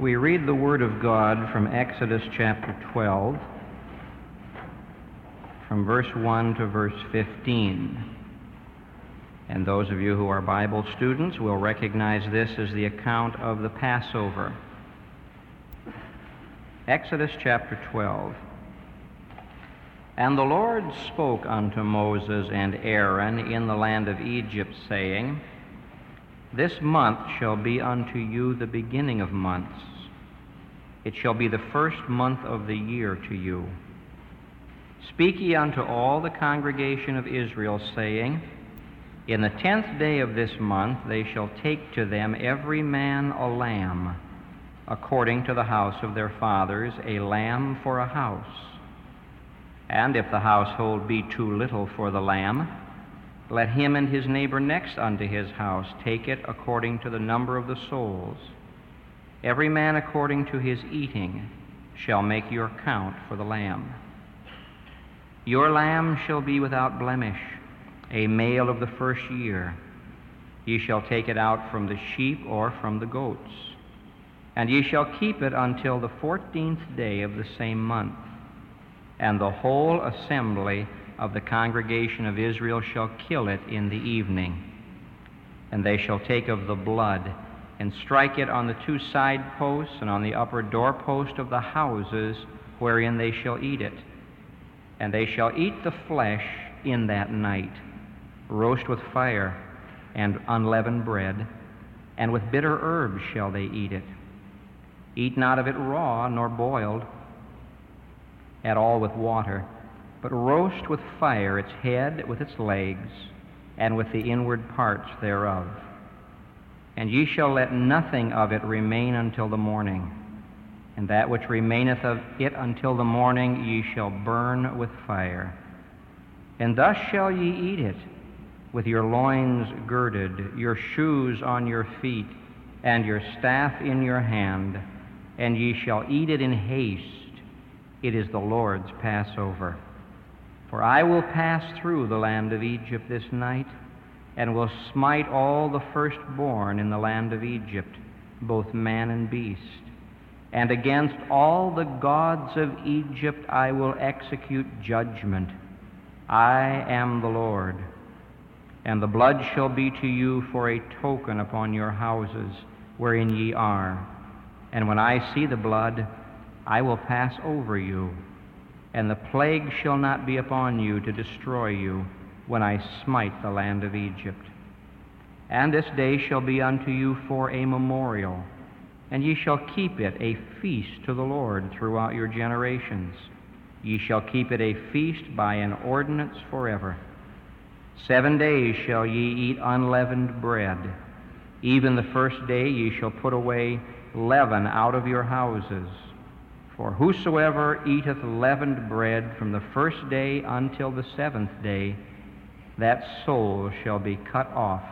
We read the Word of God from Exodus chapter 12, from verse 1 to verse 15. And those of you who are Bible students will recognize this as the account of the Passover. Exodus chapter 12. And the Lord spoke unto Moses and Aaron in the land of Egypt, saying, This month shall be unto you the beginning of months. It shall be the first month of the year to you. Speak ye unto all the congregation of Israel, saying, In the tenth day of this month they shall take to them every man a lamb, according to the house of their fathers, a lamb for a house. And if the household be too little for the lamb, let him and his neighbor next unto his house take it according to the number of the souls. Every man according to his eating shall make your count for the lamb. Your lamb shall be without blemish, a male of the first year. Ye shall take it out from the sheep or from the goats. And ye shall keep it until the fourteenth day of the same month. And the whole assembly of the congregation of Israel shall kill it in the evening. And they shall take of the blood and strike it on the two side posts and on the upper doorpost of the houses wherein they shall eat it. And they shall eat the flesh in that night, roast with fire and unleavened bread, and with bitter herbs shall they eat it. Eat not of it raw nor boiled at all with water, but roast with fire its head with its legs, and with the inward parts thereof. And ye shall let nothing of it remain until the morning. And that which remaineth of it until the morning ye shall burn with fire. And thus shall ye eat it, with your loins girded, your shoes on your feet, and your staff in your hand, and ye shall eat it in haste. It is the Lord's Passover. For I will pass through the land of Egypt this night, and will smite all the firstborn in the land of Egypt, both man and beast. And against all the gods of Egypt I will execute judgment. I am the Lord. And the blood shall be to you for a token upon your houses wherein ye are. And when I see the blood, I will pass over you, and the plague shall not be upon you to destroy you when I smite the land of Egypt. And this day shall be unto you for a memorial, and ye shall keep it a feast to the Lord throughout your generations. Ye shall keep it a feast by an ordinance forever. Seven days shall ye eat unleavened bread. Even the first day ye shall put away leaven out of your houses. For whosoever eateth leavened bread from the first day until the seventh day, that soul shall be cut off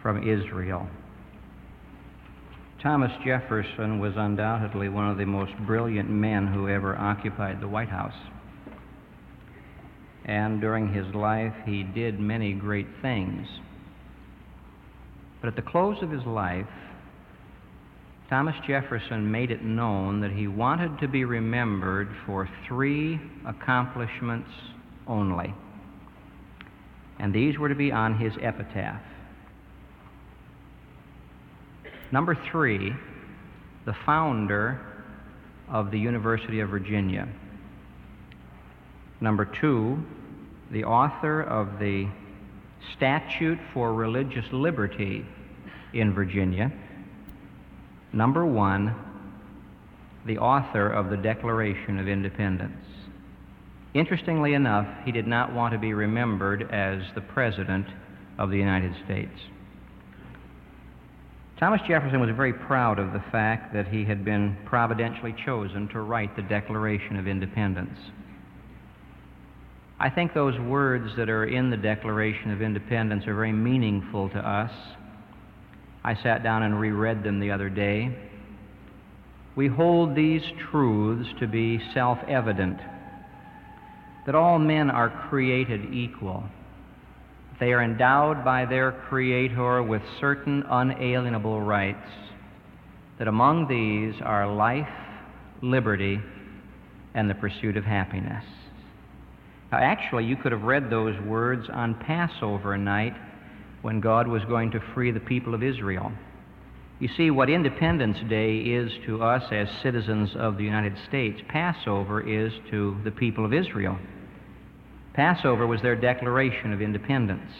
from Israel. Thomas Jefferson was undoubtedly one of the most brilliant men who ever occupied the White House. And during his life, he did many great things. But at the close of his life, Thomas Jefferson made it known that he wanted to be remembered for three accomplishments only. And these were to be on his epitaph. Number three, the founder of the University of Virginia. Number two, the author of the Statute for Religious Liberty in Virginia. Number one, the author of the Declaration of Independence. Interestingly enough, he did not want to be remembered as the President of the United States. Thomas Jefferson was very proud of the fact that he had been providentially chosen to write the Declaration of Independence. I think those words that are in the Declaration of Independence are very meaningful to us I sat down and reread them the other day. We hold these truths to be self evident that all men are created equal. That they are endowed by their Creator with certain unalienable rights, that among these are life, liberty, and the pursuit of happiness. Now, actually, you could have read those words on Passover night when God was going to free the people of Israel. You see, what Independence Day is to us as citizens of the United States, Passover is to the people of Israel. Passover was their declaration of independence.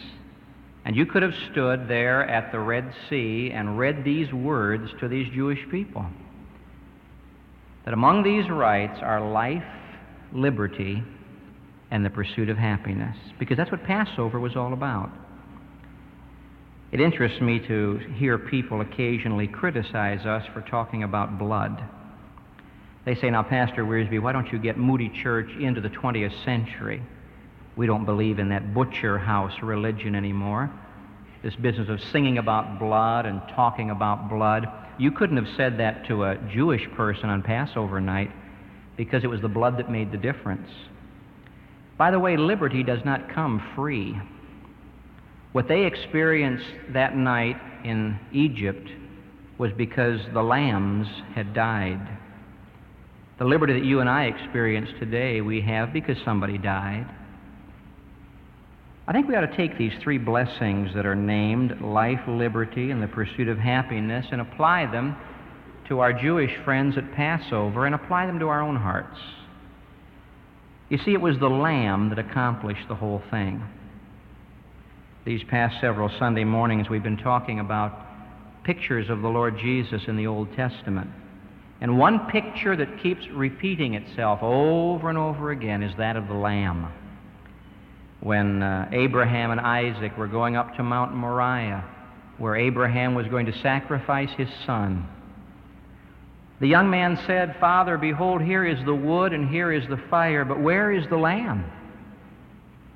And you could have stood there at the Red Sea and read these words to these Jewish people that among these rights are life, liberty, and the pursuit of happiness, because that's what Passover was all about. It interests me to hear people occasionally criticize us for talking about blood. They say, Now, Pastor Wiersbe, why don't you get Moody Church into the 20th century? We don't believe in that butcher house religion anymore. This business of singing about blood and talking about blood. You couldn't have said that to a Jewish person on Passover night because it was the blood that made the difference. By the way, liberty does not come free. What they experienced that night in Egypt was because the lambs had died. The liberty that you and I experience today, we have because somebody died. I think we ought to take these three blessings that are named life, liberty, and the pursuit of happiness and apply them to our Jewish friends at Passover and apply them to our own hearts. You see, it was the Lamb that accomplished the whole thing. These past several Sunday mornings, we've been talking about pictures of the Lord Jesus in the Old Testament. And one picture that keeps repeating itself over and over again is that of the Lamb when uh, Abraham and Isaac were going up to Mount Moriah, where Abraham was going to sacrifice his son. The young man said, Father, behold, here is the wood and here is the fire, but where is the lamb?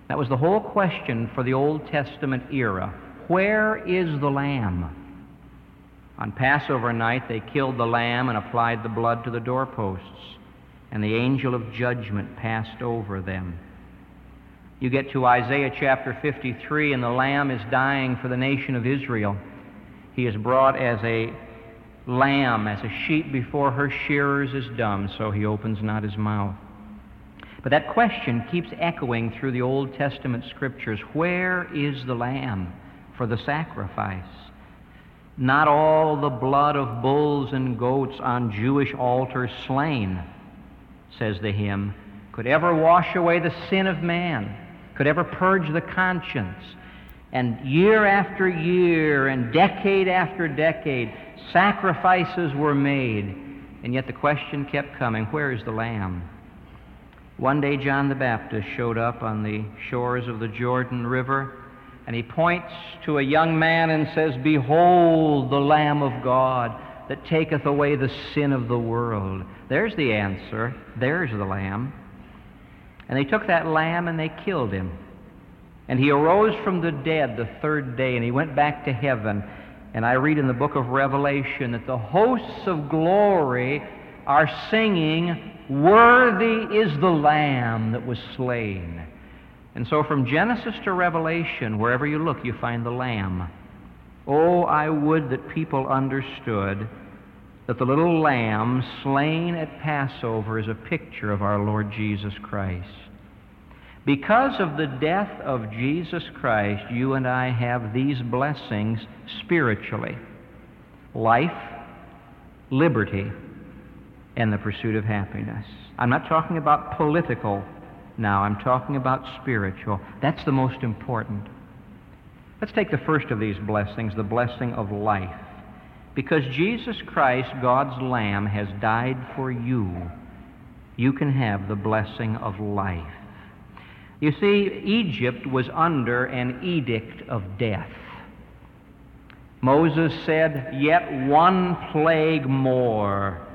That was the whole question for the Old Testament era. Where is the lamb? On Passover night, they killed the lamb and applied the blood to the doorposts, and the angel of judgment passed over them. You get to Isaiah chapter 53, and the Lamb is dying for the nation of Israel. He is brought as a lamb, as a sheep before her shearers is dumb, so he opens not his mouth. But that question keeps echoing through the Old Testament scriptures Where is the lamb for the sacrifice? Not all the blood of bulls and goats on Jewish altars slain, says the hymn, could ever wash away the sin of man could ever purge the conscience. And year after year and decade after decade, sacrifices were made. And yet the question kept coming where is the Lamb? One day, John the Baptist showed up on the shores of the Jordan River, and he points to a young man and says, Behold the Lamb of God that taketh away the sin of the world. There's the answer. There's the Lamb. And they took that lamb and they killed him. And he arose from the dead the third day and he went back to heaven. And I read in the book of Revelation that the hosts of glory are singing, Worthy is the Lamb that was slain. And so from Genesis to Revelation, wherever you look, you find the Lamb. Oh, I would that people understood that the little lamb slain at Passover is a picture of our Lord Jesus Christ. Because of the death of Jesus Christ, you and I have these blessings spiritually life, liberty, and the pursuit of happiness. I'm not talking about political now, I'm talking about spiritual. That's the most important. Let's take the first of these blessings, the blessing of life. Because Jesus Christ, God's Lamb, has died for you, you can have the blessing of life. You see, Egypt was under an edict of death. Moses said, Yet one plague more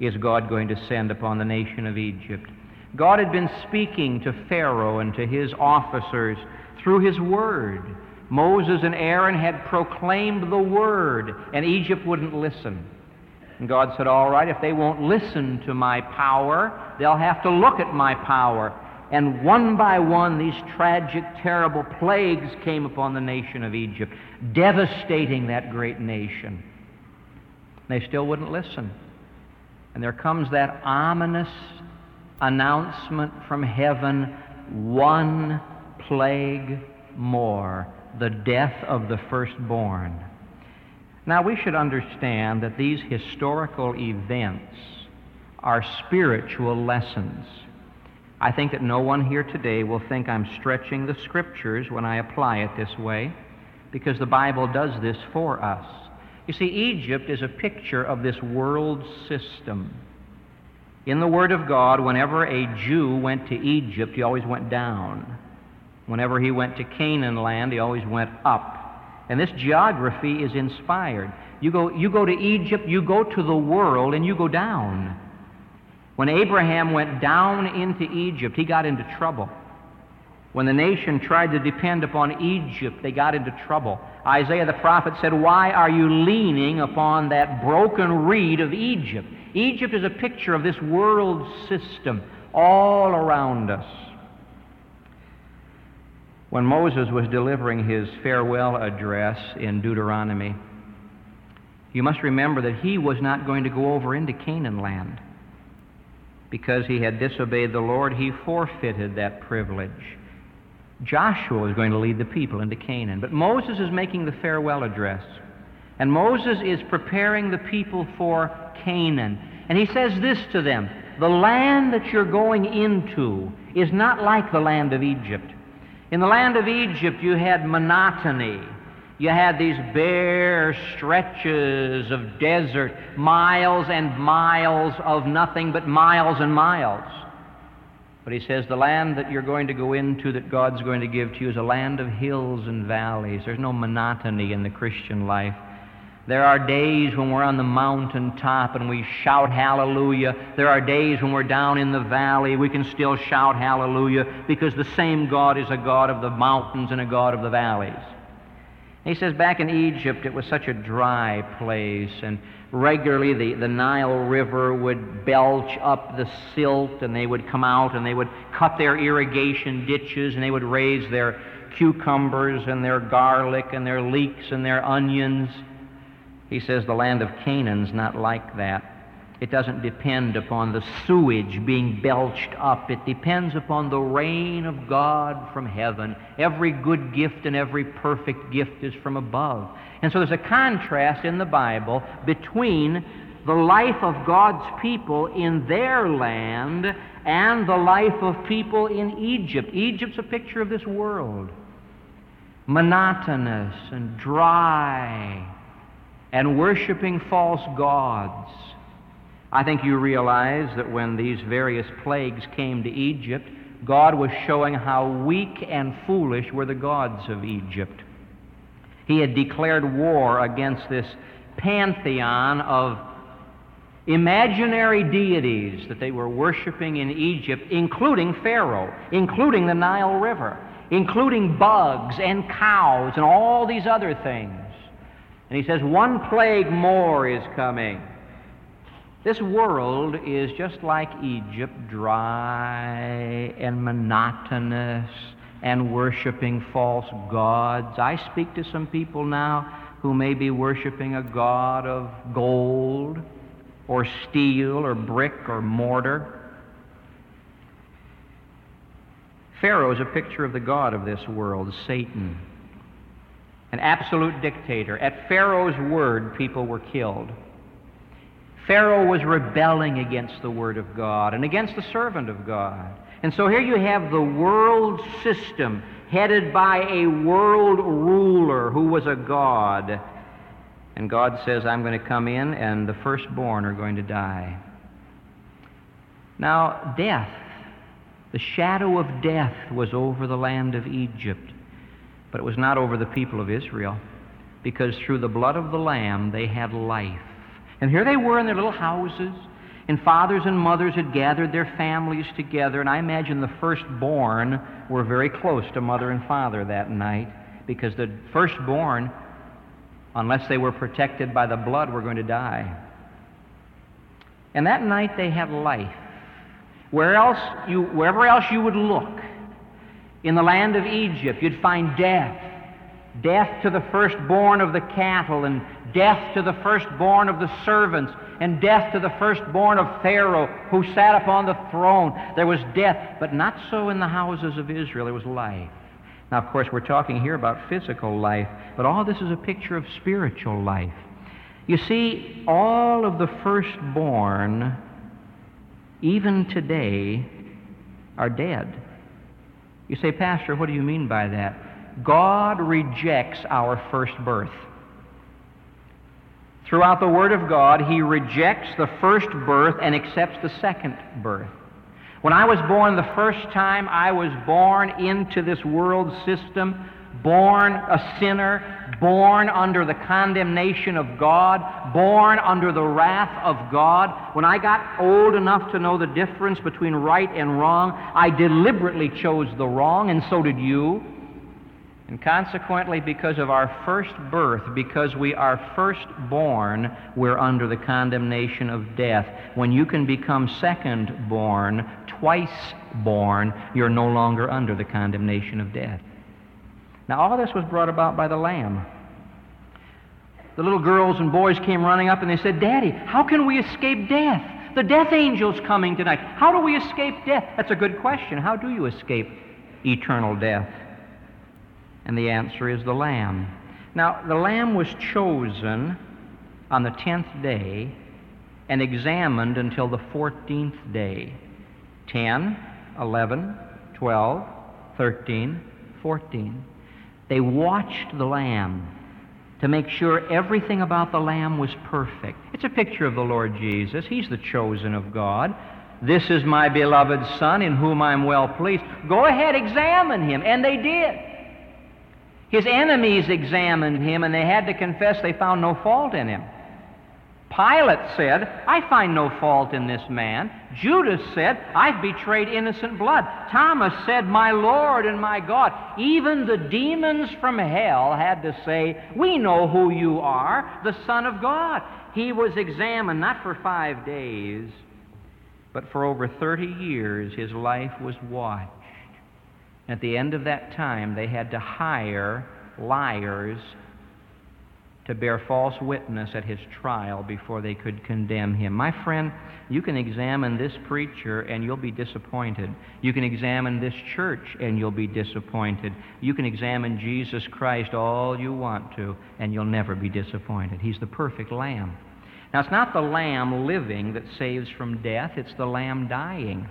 is God going to send upon the nation of Egypt. God had been speaking to Pharaoh and to his officers through his word. Moses and Aaron had proclaimed the word, and Egypt wouldn't listen. And God said, All right, if they won't listen to my power, they'll have to look at my power. And one by one, these tragic, terrible plagues came upon the nation of Egypt, devastating that great nation. They still wouldn't listen. And there comes that ominous announcement from heaven one plague more the death of the firstborn. Now, we should understand that these historical events are spiritual lessons. I think that no one here today will think I'm stretching the scriptures when I apply it this way, because the Bible does this for us. You see, Egypt is a picture of this world system. In the Word of God, whenever a Jew went to Egypt, he always went down. Whenever he went to Canaan land, he always went up. And this geography is inspired. You go, you go to Egypt, you go to the world, and you go down. When Abraham went down into Egypt, he got into trouble. When the nation tried to depend upon Egypt, they got into trouble. Isaiah the prophet said, Why are you leaning upon that broken reed of Egypt? Egypt is a picture of this world system all around us. When Moses was delivering his farewell address in Deuteronomy, you must remember that he was not going to go over into Canaan land. Because he had disobeyed the Lord, he forfeited that privilege. Joshua is going to lead the people into Canaan. But Moses is making the farewell address. And Moses is preparing the people for Canaan. And he says this to them The land that you're going into is not like the land of Egypt. In the land of Egypt, you had monotony. You had these bare stretches of desert, miles and miles of nothing but miles and miles. But he says the land that you're going to go into, that God's going to give to you, is a land of hills and valleys. There's no monotony in the Christian life. There are days when we're on the mountaintop and we shout hallelujah. There are days when we're down in the valley. We can still shout hallelujah because the same God is a God of the mountains and a God of the valleys. He says back in Egypt it was such a dry place, and regularly the, the Nile River would belch up the silt, and they would come out and they would cut their irrigation ditches, and they would raise their cucumbers and their garlic and their leeks and their onions. He says the land of Canaan's not like that. It doesn't depend upon the sewage being belched up. It depends upon the rain of God from heaven. Every good gift and every perfect gift is from above. And so there's a contrast in the Bible between the life of God's people in their land and the life of people in Egypt. Egypt's a picture of this world monotonous and dry and worshiping false gods. I think you realize that when these various plagues came to Egypt, God was showing how weak and foolish were the gods of Egypt. He had declared war against this pantheon of imaginary deities that they were worshiping in Egypt, including Pharaoh, including the Nile River, including bugs and cows and all these other things. And he says, One plague more is coming. This world is just like Egypt, dry and monotonous and worshiping false gods. I speak to some people now who may be worshiping a god of gold or steel or brick or mortar. Pharaoh is a picture of the God of this world, Satan, an absolute dictator. At Pharaoh's word, people were killed. Pharaoh was rebelling against the Word of God and against the servant of God. And so here you have the world system headed by a world ruler who was a God. And God says, I'm going to come in, and the firstborn are going to die. Now, death, the shadow of death was over the land of Egypt, but it was not over the people of Israel, because through the blood of the Lamb they had life. And here they were in their little houses, and fathers and mothers had gathered their families together, and I imagine the firstborn were very close to mother and father that night, because the firstborn, unless they were protected by the blood, were going to die. And that night they had life. Where else you, wherever else you would look, in the land of Egypt, you'd find death death to the firstborn of the cattle, and death to the firstborn of the servants, and death to the firstborn of Pharaoh who sat upon the throne. There was death, but not so in the houses of Israel. There was life. Now, of course, we're talking here about physical life, but all this is a picture of spiritual life. You see, all of the firstborn, even today, are dead. You say, Pastor, what do you mean by that? God rejects our first birth. Throughout the Word of God, He rejects the first birth and accepts the second birth. When I was born the first time, I was born into this world system, born a sinner, born under the condemnation of God, born under the wrath of God. When I got old enough to know the difference between right and wrong, I deliberately chose the wrong, and so did you. And consequently, because of our first birth, because we are first born, we're under the condemnation of death. When you can become second born, twice born, you're no longer under the condemnation of death. Now, all this was brought about by the Lamb. The little girls and boys came running up and they said, Daddy, how can we escape death? The death angel's coming tonight. How do we escape death? That's a good question. How do you escape eternal death? And the answer is the Lamb. Now, the Lamb was chosen on the tenth day and examined until the fourteenth day 10, 11, 12, 13, 14. They watched the Lamb to make sure everything about the Lamb was perfect. It's a picture of the Lord Jesus. He's the chosen of God. This is my beloved Son in whom I'm well pleased. Go ahead, examine him. And they did. His enemies examined him and they had to confess they found no fault in him. Pilate said, I find no fault in this man. Judas said, I've betrayed innocent blood. Thomas said, My Lord and my God. Even the demons from hell had to say, We know who you are, the Son of God. He was examined not for five days, but for over 30 years his life was watched. At the end of that time, they had to hire liars to bear false witness at his trial before they could condemn him. My friend, you can examine this preacher and you'll be disappointed. You can examine this church and you'll be disappointed. You can examine Jesus Christ all you want to and you'll never be disappointed. He's the perfect lamb. Now, it's not the lamb living that saves from death, it's the lamb dying.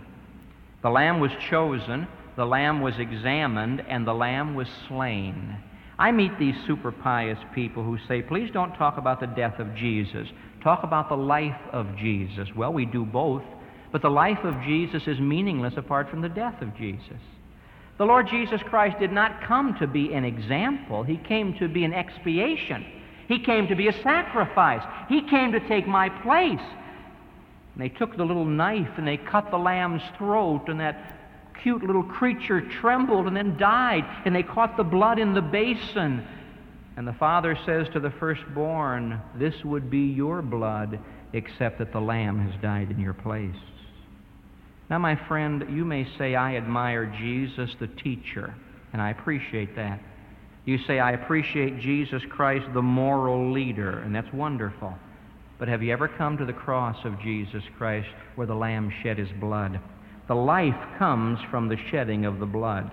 The lamb was chosen, the lamb was examined, and the lamb was slain. I meet these super pious people who say, please don't talk about the death of Jesus. Talk about the life of Jesus. Well, we do both, but the life of Jesus is meaningless apart from the death of Jesus. The Lord Jesus Christ did not come to be an example, He came to be an expiation. He came to be a sacrifice. He came to take my place. And they took the little knife and they cut the lamb's throat, and that cute little creature trembled and then died, and they caught the blood in the basin. And the father says to the firstborn, This would be your blood, except that the lamb has died in your place. Now, my friend, you may say, I admire Jesus the teacher, and I appreciate that. You say, I appreciate Jesus Christ the moral leader, and that's wonderful. But have you ever come to the cross of Jesus Christ where the Lamb shed his blood? The life comes from the shedding of the blood.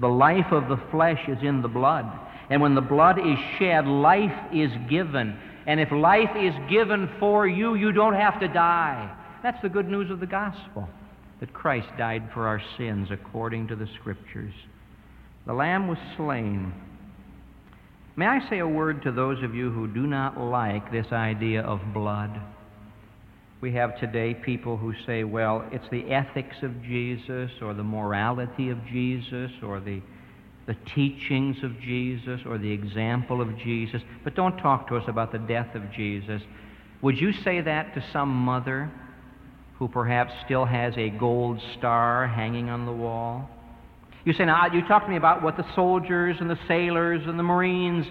The life of the flesh is in the blood. And when the blood is shed, life is given. And if life is given for you, you don't have to die. That's the good news of the gospel that Christ died for our sins according to the Scriptures. The Lamb was slain. May I say a word to those of you who do not like this idea of blood? We have today people who say, well, it's the ethics of Jesus or the morality of Jesus or the, the teachings of Jesus or the example of Jesus, but don't talk to us about the death of Jesus. Would you say that to some mother who perhaps still has a gold star hanging on the wall? You say, now, you talk to me about what the soldiers and the sailors and the Marines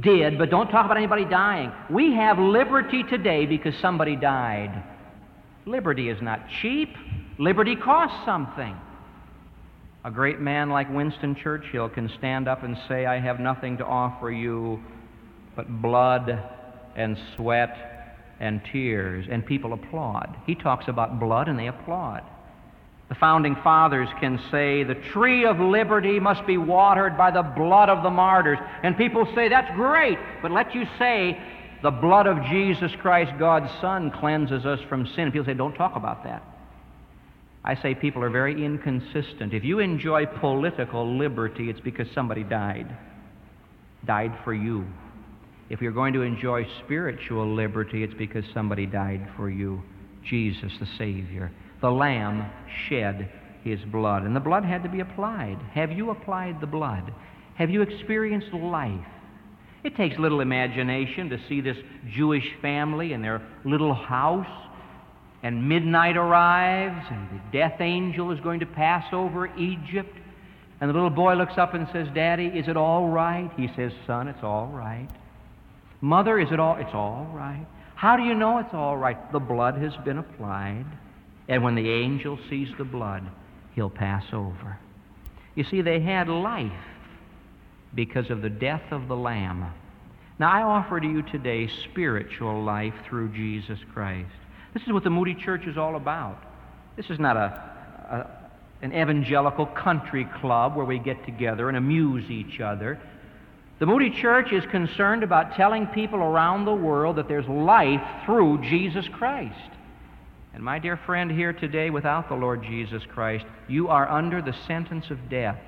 did, but don't talk about anybody dying. We have liberty today because somebody died. Liberty is not cheap. Liberty costs something. A great man like Winston Churchill can stand up and say, I have nothing to offer you but blood and sweat and tears, and people applaud. He talks about blood and they applaud. The founding fathers can say the tree of liberty must be watered by the blood of the martyrs. And people say, that's great, but let you say, the blood of Jesus Christ, God's Son, cleanses us from sin. And people say, don't talk about that. I say people are very inconsistent. If you enjoy political liberty, it's because somebody died. Died for you. If you're going to enjoy spiritual liberty, it's because somebody died for you. Jesus, the Savior. The Lamb shed his blood, and the blood had to be applied. Have you applied the blood? Have you experienced life? It takes little imagination to see this Jewish family in their little house and midnight arrives, and the death angel is going to pass over Egypt. And the little boy looks up and says, Daddy, is it all right? He says, Son, it's all right. Mother, is it all? It's all right. How do you know it's all right? The blood has been applied. And when the angel sees the blood, he'll pass over. You see, they had life because of the death of the Lamb. Now, I offer to you today spiritual life through Jesus Christ. This is what the Moody Church is all about. This is not a, a, an evangelical country club where we get together and amuse each other. The Moody Church is concerned about telling people around the world that there's life through Jesus Christ. And my dear friend here today, without the Lord Jesus Christ, you are under the sentence of death.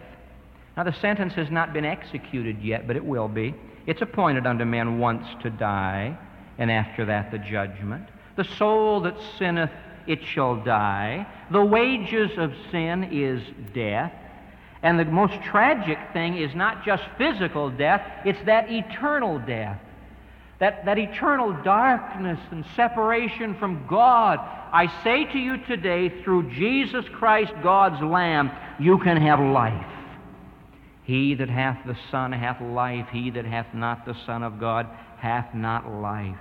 Now, the sentence has not been executed yet, but it will be. It's appointed unto men once to die, and after that the judgment. The soul that sinneth, it shall die. The wages of sin is death. And the most tragic thing is not just physical death, it's that eternal death. That, that eternal darkness and separation from God. I say to you today, through Jesus Christ, God's Lamb, you can have life. He that hath the Son hath life. He that hath not the Son of God hath not life.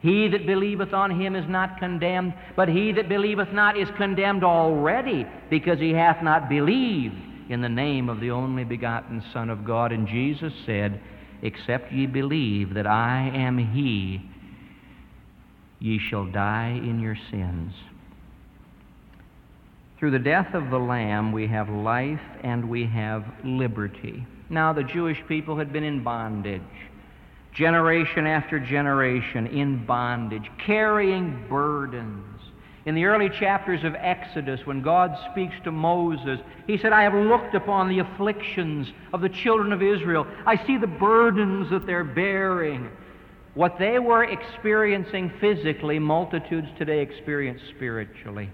He that believeth on him is not condemned, but he that believeth not is condemned already, because he hath not believed in the name of the only begotten Son of God. And Jesus said, Except ye believe that I am he, ye shall die in your sins. Through the death of the Lamb, we have life and we have liberty. Now, the Jewish people had been in bondage generation after generation in bondage, carrying burdens. In the early chapters of Exodus, when God speaks to Moses, he said, I have looked upon the afflictions of the children of Israel. I see the burdens that they're bearing. What they were experiencing physically, multitudes today experience spiritually.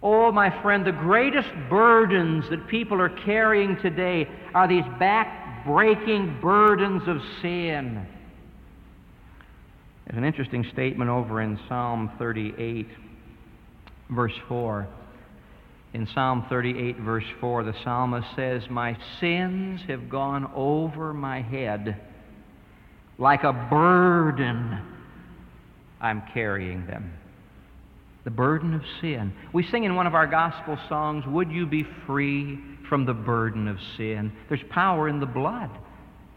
Oh, my friend, the greatest burdens that people are carrying today are these back breaking burdens of sin. There's an interesting statement over in Psalm 38, verse 4. In Psalm 38, verse 4, the psalmist says, My sins have gone over my head. Like a burden, I'm carrying them. The burden of sin. We sing in one of our gospel songs, Would you be free from the burden of sin. There's power in the blood.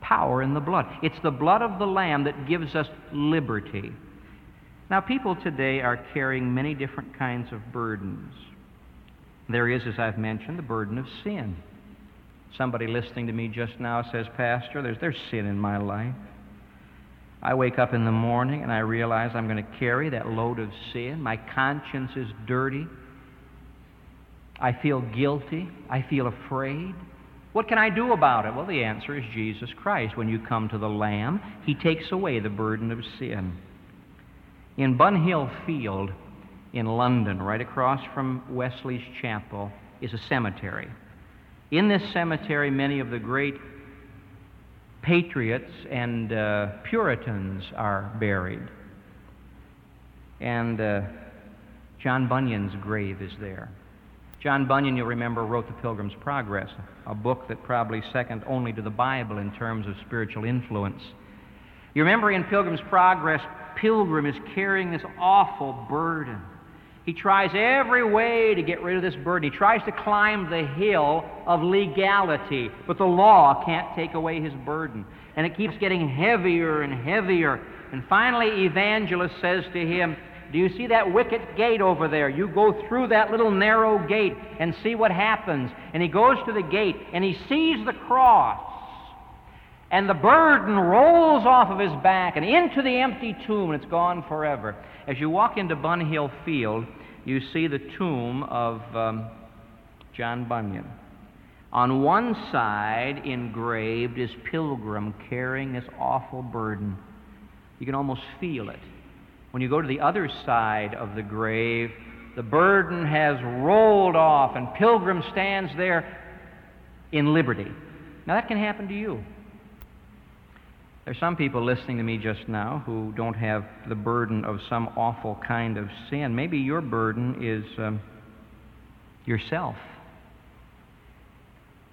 Power in the blood. It's the blood of the Lamb that gives us liberty. Now, people today are carrying many different kinds of burdens. There is, as I've mentioned, the burden of sin. Somebody listening to me just now says, Pastor, there's, there's sin in my life. I wake up in the morning and I realize I'm going to carry that load of sin. My conscience is dirty. I feel guilty. I feel afraid. What can I do about it? Well, the answer is Jesus Christ. When you come to the Lamb, He takes away the burden of sin. In Bunhill Field in London, right across from Wesley's Chapel, is a cemetery. In this cemetery, many of the great patriots and uh, Puritans are buried. And uh, John Bunyan's grave is there. John Bunyan, you'll remember, wrote The Pilgrim's Progress, a book that probably second only to the Bible in terms of spiritual influence. You remember in Pilgrim's Progress, Pilgrim is carrying this awful burden. He tries every way to get rid of this burden. He tries to climb the hill of legality, but the law can't take away his burden. And it keeps getting heavier and heavier. And finally, evangelist says to him, Do you see that wicket gate over there? You go through that little narrow gate and see what happens. And he goes to the gate and he sees the cross. And the burden rolls off of his back and into the empty tomb, and it's gone forever. As you walk into Bunhill Field, you see the tomb of um, John Bunyan. On one side, engraved, is Pilgrim carrying this awful burden. You can almost feel it. When you go to the other side of the grave, the burden has rolled off, and Pilgrim stands there in liberty. Now, that can happen to you. There's some people listening to me just now who don't have the burden of some awful kind of sin. Maybe your burden is um, yourself.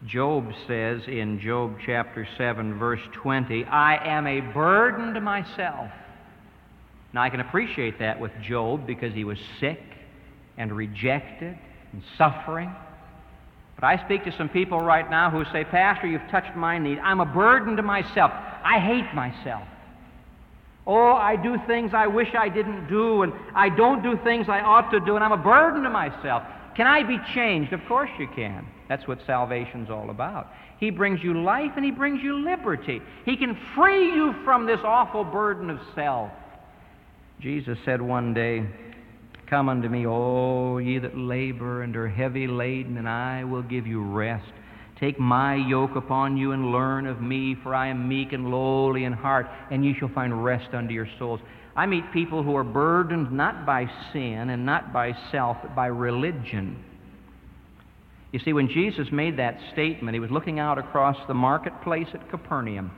Job says in Job chapter 7, verse 20, I am a burden to myself. Now, I can appreciate that with Job because he was sick and rejected and suffering. But I speak to some people right now who say, Pastor, you've touched my need. I'm a burden to myself. I hate myself. Oh, I do things I wish I didn't do, and I don't do things I ought to do, and I'm a burden to myself. Can I be changed? Of course you can. That's what salvation's all about. He brings you life and He brings you liberty. He can free you from this awful burden of self. Jesus said one day, Come unto me, all ye that labor and are heavy laden, and I will give you rest. Take my yoke upon you and learn of me, for I am meek and lowly in heart, and ye shall find rest unto your souls. I meet people who are burdened not by sin and not by self, but by religion. You see, when Jesus made that statement, he was looking out across the marketplace at Capernaum.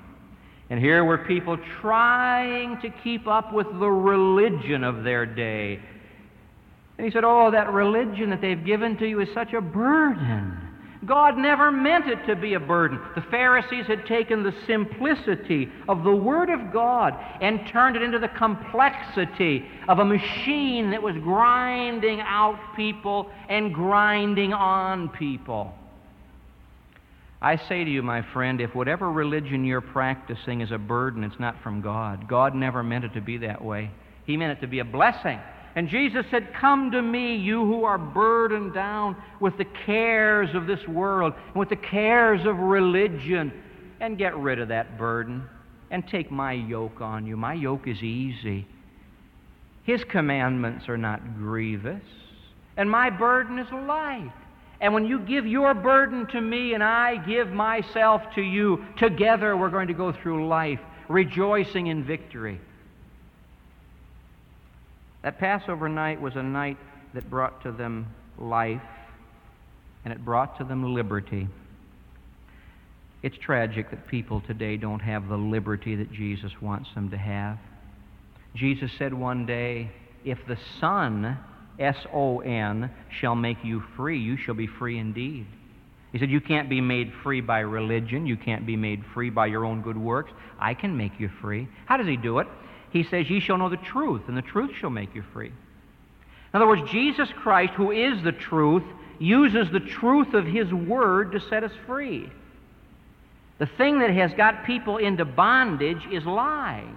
And here were people trying to keep up with the religion of their day. And he said, Oh, that religion that they've given to you is such a burden. God never meant it to be a burden. The Pharisees had taken the simplicity of the Word of God and turned it into the complexity of a machine that was grinding out people and grinding on people. I say to you, my friend, if whatever religion you're practicing is a burden, it's not from God. God never meant it to be that way. He meant it to be a blessing. And Jesus said, Come to me, you who are burdened down with the cares of this world and with the cares of religion, and get rid of that burden and take my yoke on you. My yoke is easy. His commandments are not grievous, and my burden is light. And when you give your burden to me and I give myself to you, together we're going to go through life rejoicing in victory. That Passover night was a night that brought to them life and it brought to them liberty. It's tragic that people today don't have the liberty that Jesus wants them to have. Jesus said one day, If the Son, S O N, shall make you free, you shall be free indeed. He said, You can't be made free by religion. You can't be made free by your own good works. I can make you free. How does he do it? He says, Ye shall know the truth, and the truth shall make you free. In other words, Jesus Christ, who is the truth, uses the truth of his word to set us free. The thing that has got people into bondage is lying.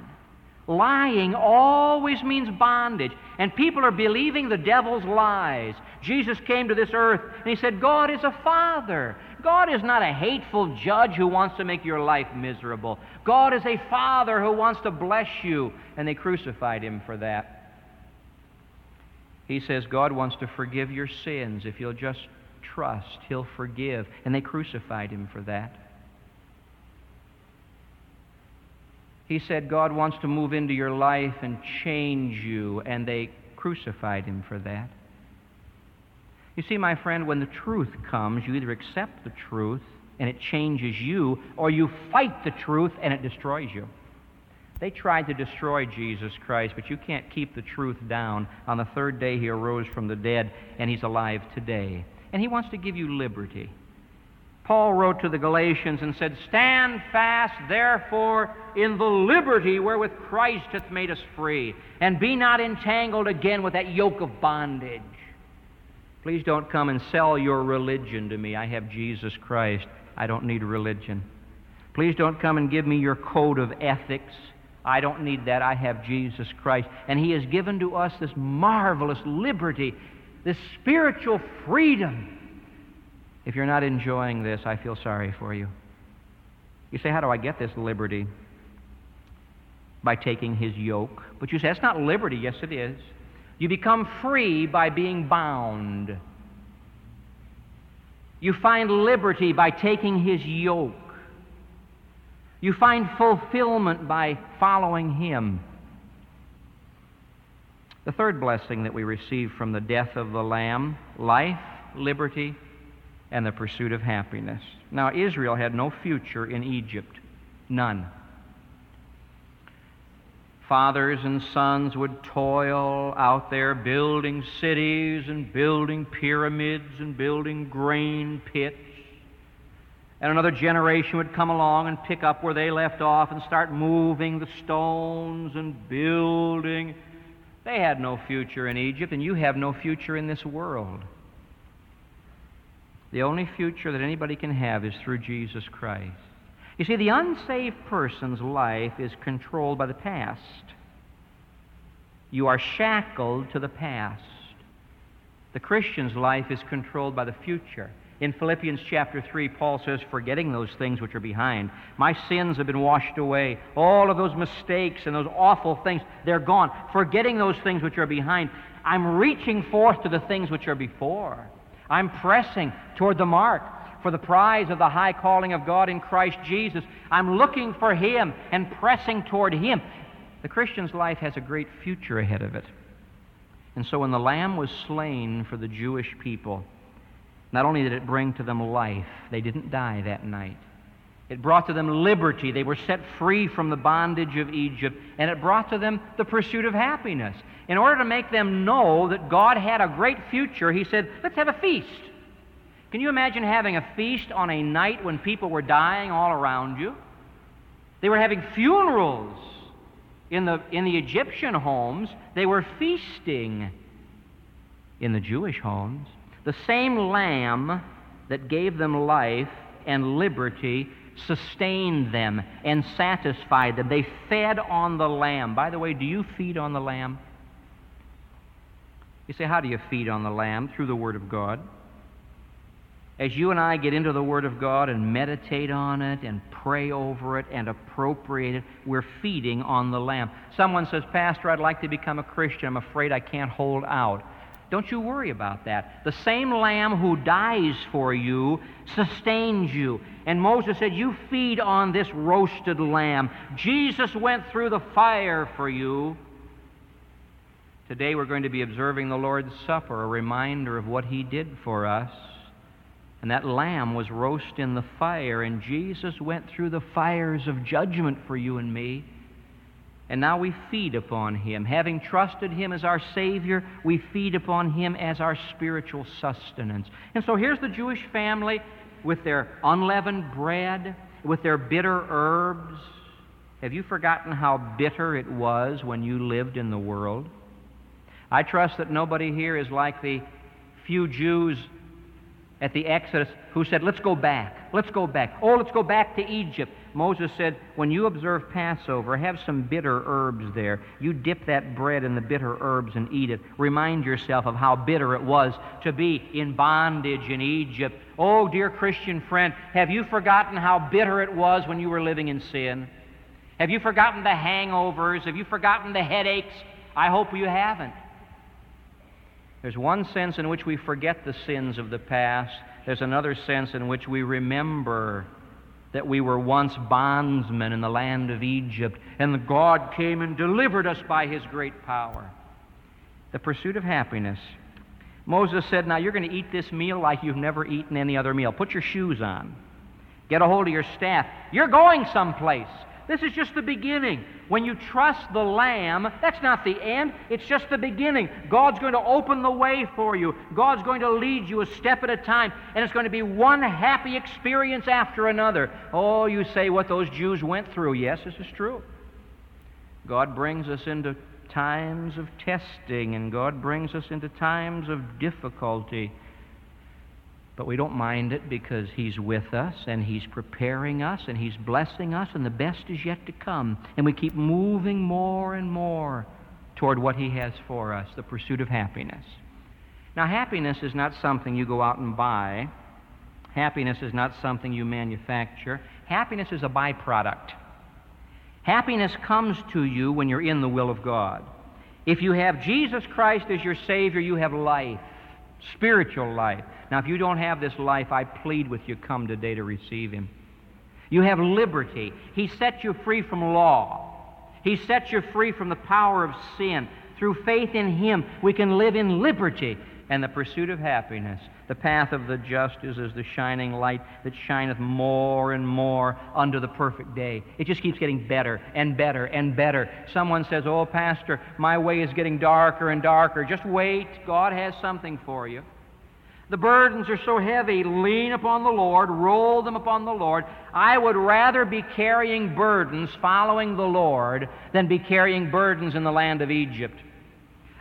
Lying always means bondage. And people are believing the devil's lies. Jesus came to this earth and he said, God is a father. God is not a hateful judge who wants to make your life miserable. God is a father who wants to bless you. And they crucified him for that. He says God wants to forgive your sins. If you'll just trust, he'll forgive. And they crucified him for that. He said God wants to move into your life and change you, and they crucified him for that. You see, my friend, when the truth comes, you either accept the truth and it changes you, or you fight the truth and it destroys you. They tried to destroy Jesus Christ, but you can't keep the truth down. On the third day, he arose from the dead, and he's alive today. And he wants to give you liberty. Paul wrote to the Galatians and said, Stand fast, therefore, in the liberty wherewith Christ hath made us free, and be not entangled again with that yoke of bondage. Please don't come and sell your religion to me. I have Jesus Christ. I don't need religion. Please don't come and give me your code of ethics. I don't need that. I have Jesus Christ. And He has given to us this marvelous liberty, this spiritual freedom if you're not enjoying this, I feel sorry for you. You say, How do I get this liberty? By taking his yoke. But you say, That's not liberty. Yes, it is. You become free by being bound. You find liberty by taking his yoke. You find fulfillment by following him. The third blessing that we receive from the death of the Lamb life, liberty, and the pursuit of happiness. Now, Israel had no future in Egypt, none. Fathers and sons would toil out there building cities and building pyramids and building grain pits. And another generation would come along and pick up where they left off and start moving the stones and building. They had no future in Egypt, and you have no future in this world. The only future that anybody can have is through Jesus Christ. You see, the unsaved person's life is controlled by the past. You are shackled to the past. The Christian's life is controlled by the future. In Philippians chapter 3, Paul says, Forgetting those things which are behind, my sins have been washed away. All of those mistakes and those awful things, they're gone. Forgetting those things which are behind, I'm reaching forth to the things which are before. I'm pressing toward the mark for the prize of the high calling of God in Christ Jesus. I'm looking for Him and pressing toward Him. The Christian's life has a great future ahead of it. And so when the Lamb was slain for the Jewish people, not only did it bring to them life, they didn't die that night. It brought to them liberty. They were set free from the bondage of Egypt, and it brought to them the pursuit of happiness. In order to make them know that God had a great future, he said, Let's have a feast. Can you imagine having a feast on a night when people were dying all around you? They were having funerals in the, in the Egyptian homes, they were feasting in the Jewish homes. The same lamb that gave them life and liberty sustained them and satisfied them. They fed on the lamb. By the way, do you feed on the lamb? You say, how do you feed on the lamb? Through the Word of God. As you and I get into the Word of God and meditate on it and pray over it and appropriate it, we're feeding on the lamb. Someone says, Pastor, I'd like to become a Christian. I'm afraid I can't hold out. Don't you worry about that. The same lamb who dies for you sustains you. And Moses said, You feed on this roasted lamb. Jesus went through the fire for you. Today we're going to be observing the Lord's Supper, a reminder of what he did for us. And that lamb was roast in the fire, and Jesus went through the fires of judgment for you and me. And now we feed upon him. Having trusted him as our Savior, we feed upon him as our spiritual sustenance. And so here's the Jewish family with their unleavened bread, with their bitter herbs. Have you forgotten how bitter it was when you lived in the world? I trust that nobody here is like the few Jews at the Exodus who said, Let's go back. Let's go back. Oh, let's go back to Egypt. Moses said, When you observe Passover, have some bitter herbs there. You dip that bread in the bitter herbs and eat it. Remind yourself of how bitter it was to be in bondage in Egypt. Oh, dear Christian friend, have you forgotten how bitter it was when you were living in sin? Have you forgotten the hangovers? Have you forgotten the headaches? I hope you haven't. There's one sense in which we forget the sins of the past. There's another sense in which we remember that we were once bondsmen in the land of Egypt, and God came and delivered us by his great power. The pursuit of happiness. Moses said, Now you're going to eat this meal like you've never eaten any other meal. Put your shoes on. Get a hold of your staff. You're going someplace. This is just the beginning. When you trust the Lamb, that's not the end, it's just the beginning. God's going to open the way for you, God's going to lead you a step at a time, and it's going to be one happy experience after another. Oh, you say what those Jews went through. Yes, this is true. God brings us into times of testing, and God brings us into times of difficulty. But we don't mind it because He's with us and He's preparing us and He's blessing us, and the best is yet to come. And we keep moving more and more toward what He has for us the pursuit of happiness. Now, happiness is not something you go out and buy, happiness is not something you manufacture. Happiness is a byproduct. Happiness comes to you when you're in the will of God. If you have Jesus Christ as your Savior, you have life, spiritual life. Now, if you don't have this life, I plead with you, come today to receive Him. You have liberty. He sets you free from law. He sets you free from the power of sin. Through faith in Him, we can live in liberty and the pursuit of happiness. The path of the just is as the shining light that shineth more and more unto the perfect day. It just keeps getting better and better and better. Someone says, Oh, Pastor, my way is getting darker and darker. Just wait. God has something for you. The burdens are so heavy. Lean upon the Lord, roll them upon the Lord. I would rather be carrying burdens following the Lord than be carrying burdens in the land of Egypt.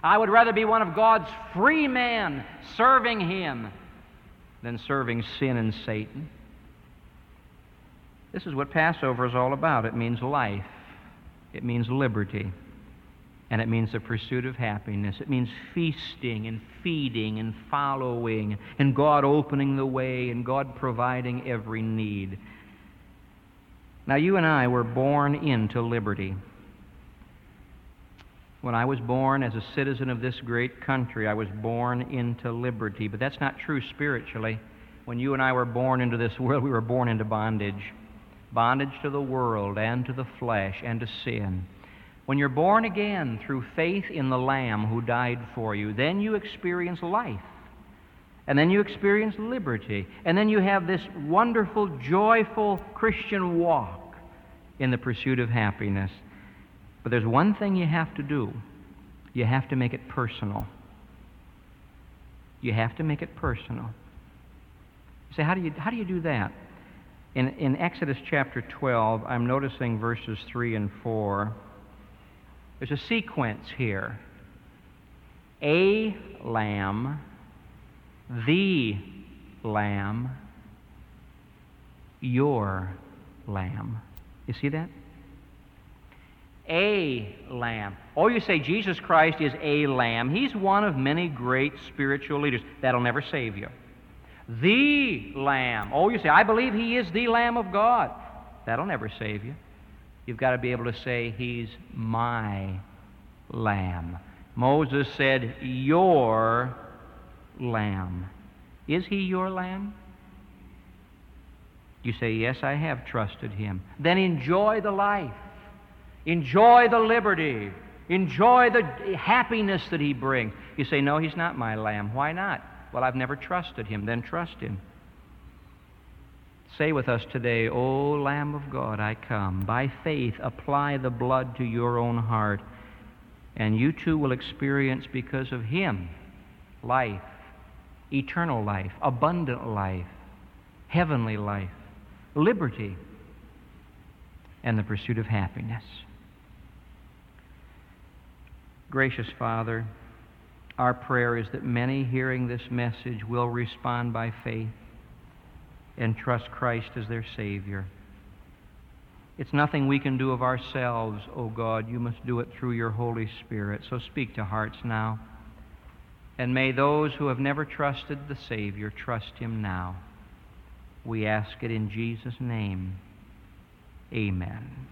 I would rather be one of God's free men serving Him than serving sin and Satan. This is what Passover is all about. It means life, it means liberty, and it means the pursuit of happiness. It means feasting and feeding and following, and God opening the way, and God providing every need. Now, you and I were born into liberty. When I was born as a citizen of this great country, I was born into liberty. But that's not true spiritually. When you and I were born into this world, we were born into bondage bondage to the world and to the flesh and to sin. When you're born again through faith in the Lamb who died for you, then you experience life. And then you experience liberty. And then you have this wonderful, joyful Christian walk in the pursuit of happiness. But there's one thing you have to do you have to make it personal. You have to make it personal. You say, how do you, how do, you do that? In, in Exodus chapter 12, I'm noticing verses 3 and 4. There's a sequence here a lamb, the lamb, your lamb. You see that? A lamb. Oh, you say Jesus Christ is a lamb. He's one of many great spiritual leaders. That'll never save you. The lamb. Oh, you say, I believe he is the lamb of God. That'll never save you. You've got to be able to say, He's my lamb. Moses said, Your lamb. Is he your lamb? You say, Yes, I have trusted him. Then enjoy the life. Enjoy the liberty. Enjoy the happiness that he brings. You say, No, he's not my lamb. Why not? Well, I've never trusted him. Then trust him. Say with us today, O Lamb of God, I come. By faith, apply the blood to your own heart, and you too will experience, because of him, life, eternal life, abundant life, heavenly life, liberty, and the pursuit of happiness. Gracious Father, our prayer is that many hearing this message will respond by faith and trust Christ as their Savior. It's nothing we can do of ourselves, O oh God. You must do it through your Holy Spirit. So speak to hearts now. And may those who have never trusted the Savior trust Him now. We ask it in Jesus' name. Amen.